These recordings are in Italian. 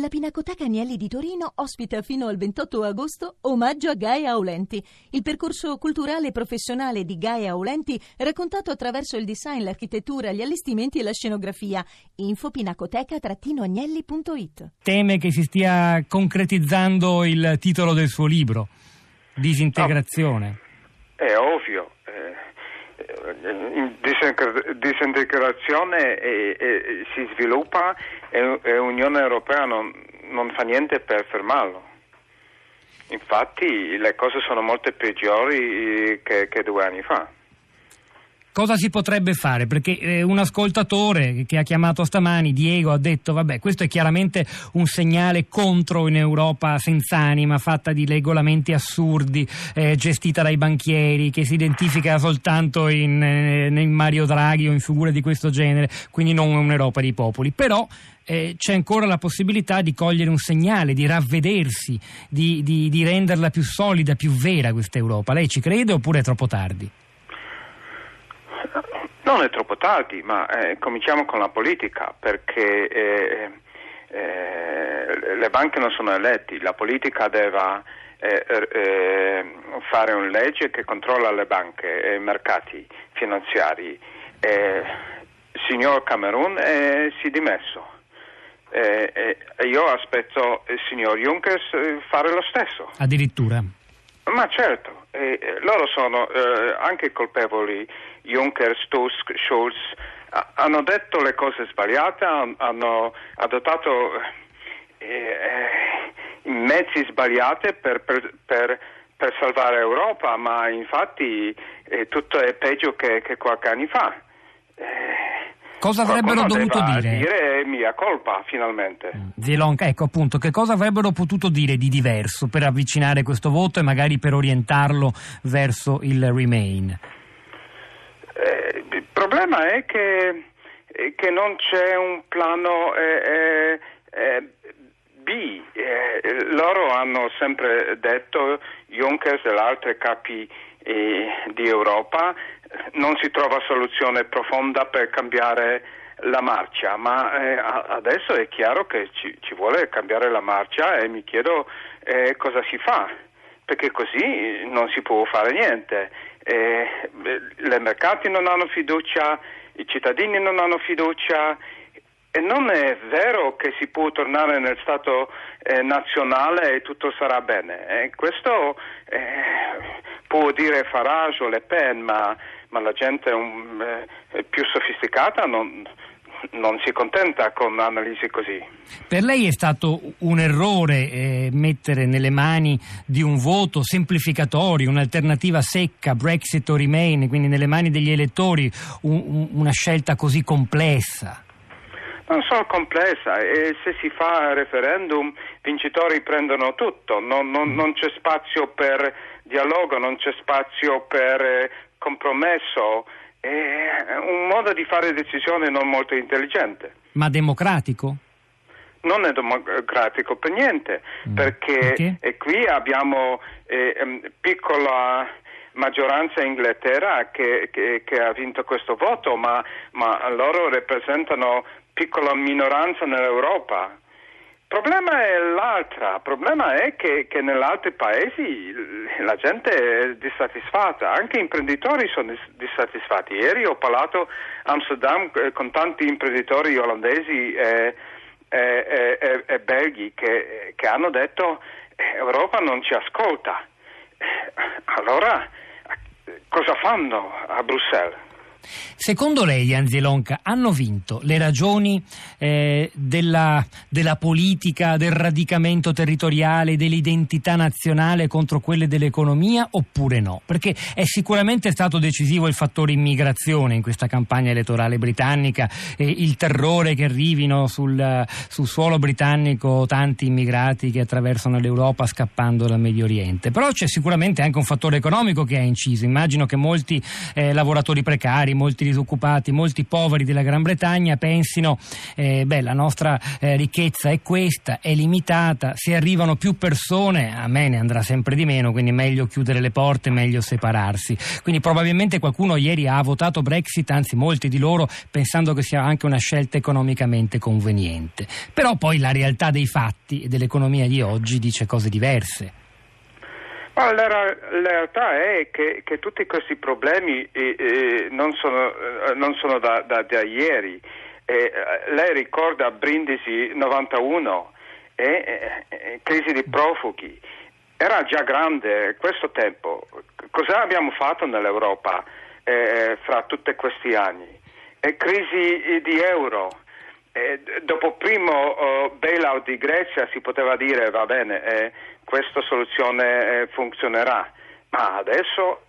La Pinacoteca Agnelli di Torino ospita fino al 28 agosto Omaggio a Gaia Aulenti, il percorso culturale e professionale di Gaia Aulenti raccontato attraverso il design, l'architettura, gli allestimenti e la scenografia. Info pinacoteca-agnelli.it Teme che si stia concretizzando il titolo del suo libro, Disintegrazione. No, è ovvio. Eh, disintegrazione e, e, si sviluppa e, e l'Unione Europea non, non, fa niente per fermarlo. Infatti le cose sono molto peggiori che, che due anni fa. Cosa si potrebbe fare? Perché eh, un ascoltatore che ha chiamato stamani, Diego, ha detto vabbè questo è chiaramente un segnale contro un'Europa senza anima, fatta di regolamenti assurdi, eh, gestita dai banchieri, che si identifica soltanto in, eh, in, Mario Draghi o in figure di questo genere, quindi non un'Europa dei popoli. Però eh, c'è ancora la possibilità di cogliere un segnale, di ravvedersi, di, di, di renderla più solida, più vera questa Europa. Lei ci crede oppure è troppo tardi? Non è troppo tardi, ma eh, cominciamo con la politica, perché eh, eh, le banche non sono eletti, la politica deve eh, eh, fare una legge che controlla le banche e i mercati finanziari. il signor Camerun si è dimesso. io aspetto il signor Juncker fare lo stesso. Addirittura. Ma certo, loro sono anche colpevoli Juncker, Tusk, Scholz hanno detto le cose sbagliate, hanno adottato eh, eh mezzi sbagliati per, per, per, per, salvare l'Europa, ma infatti eh, tutto è peggio che, che qualche anno fa. Eh, cosa avrebbero dovuto dire? dire mia colpa, finalmente. Mm. Zielonka, ecco appunto, che cosa avrebbero potuto dire di diverso per avvicinare questo voto e magari per orientarlo verso il Remain? problema è che, eh, che non c'è un piano eh, eh, B. loro hanno sempre detto, Juncker e altri capi di Europa, non si trova soluzione profonda per cambiare la marcia, ma eh, adesso è chiaro che ci, ci, vuole cambiare la marcia e mi chiedo eh, cosa si fa, perché così non si può fare niente. Eh, le mercati non hanno fiducia, i cittadini non hanno fiducia non è vero che si può tornare nel Stato eh, nazionale e tutto sarà bene. Eh, questo eh, può dire Farage o Le Pen, ma, ma la gente un, eh, più sofisticata non, non si contenta con analisi così. Per lei è stato un errore eh, mettere nelle mani di un voto semplificatorio, un'alternativa secca, Brexit o Remain, quindi nelle mani degli elettori, un, un, una scelta così complessa? Non solo complessa, e se si fa referendum i vincitori prendono tutto, non, non, non c'è spazio per dialogo, non c'è spazio per eh, compromesso è un modo di fare decisioni non molto intelligente. Ma democratico? Non è democratico per niente, mm. perché qui abbiamo eh, ehm, piccola maggioranza in Inghilterra che, che, che, ha vinto questo voto, ma, ma loro rappresentano piccola minoranza nell'Europa. Il problema è l'altro, il problema è che, che negli altri paesi la gente è dissatisfatta, anche gli imprenditori sono dissatisfatti. Ieri ho parlato a Amsterdam eh, con tanti imprenditori olandesi e, e, e, e belghi che, che, hanno detto Europa non ci ascolta. Allora cosa fanno a Bruxelles? Secondo lei, Anzilonca, hanno vinto le ragioni eh, della, della, politica, del radicamento territoriale, dell'identità nazionale contro quelle dell'economia oppure no? Perché è sicuramente stato decisivo il fattore immigrazione in questa campagna elettorale britannica, eh, il terrore che arrivino sul, sul, suolo britannico tanti immigrati che attraversano l'Europa scappando dal Medio Oriente. Però c'è sicuramente anche un fattore economico che ha inciso. Immagino che molti eh, lavoratori precari molti disoccupati, molti poveri della Gran Bretagna pensino eh, beh, la nostra eh, ricchezza è questa, è limitata, se arrivano più persone a me ne andrà sempre di meno, quindi meglio chiudere le porte, meglio separarsi. Quindi probabilmente qualcuno ieri ha votato Brexit, anzi molti di loro pensando che sia anche una scelta economicamente conveniente. Però poi la realtà dei fatti e dell'economia di oggi dice cose diverse. Ma la, realtà è che, che, tutti questi problemi eh, eh, non sono, eh, non sono da, da, da, ieri. Eh, lei ricorda Brindisi 91, eh, eh, crisi di profughi. Era già grande questo tempo. Cosa abbiamo fatto nell'Europa fra tutti questi anni? crisi di euro. Dopo il primo uh, bailout di Grecia si poteva dire va bene, questa soluzione eh, funzionerà. Ma adesso,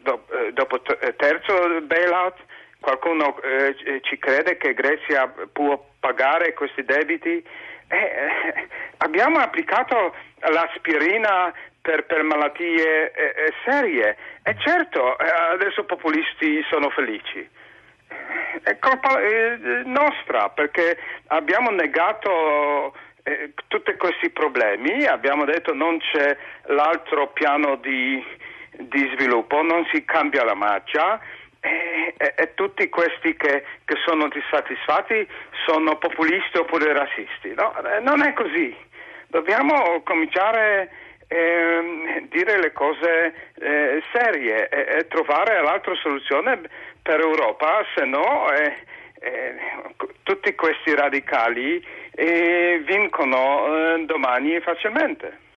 do, eh, dopo t- eh, terzo bailout, qualcuno eh, ci crede che Grecia può pagare questi debiti? Eh, abbiamo applicato l'aspirina per, per malattie eh, serie e certo adesso i populisti sono felici. È colpa nostra perché abbiamo negato eh, tutti questi problemi, abbiamo detto non c'è l'altro piano di, di sviluppo, non si cambia la marcia e, e, e tutti questi che, che, sono dissatisfatti sono populisti oppure razzisti. No, eh, non è così. Dobbiamo cominciare eh, dire le cose eh, serie e, e, trovare l'altra soluzione per Europa, se no eh, eh, tutti questi radicali e vincono eh, domani facilmente.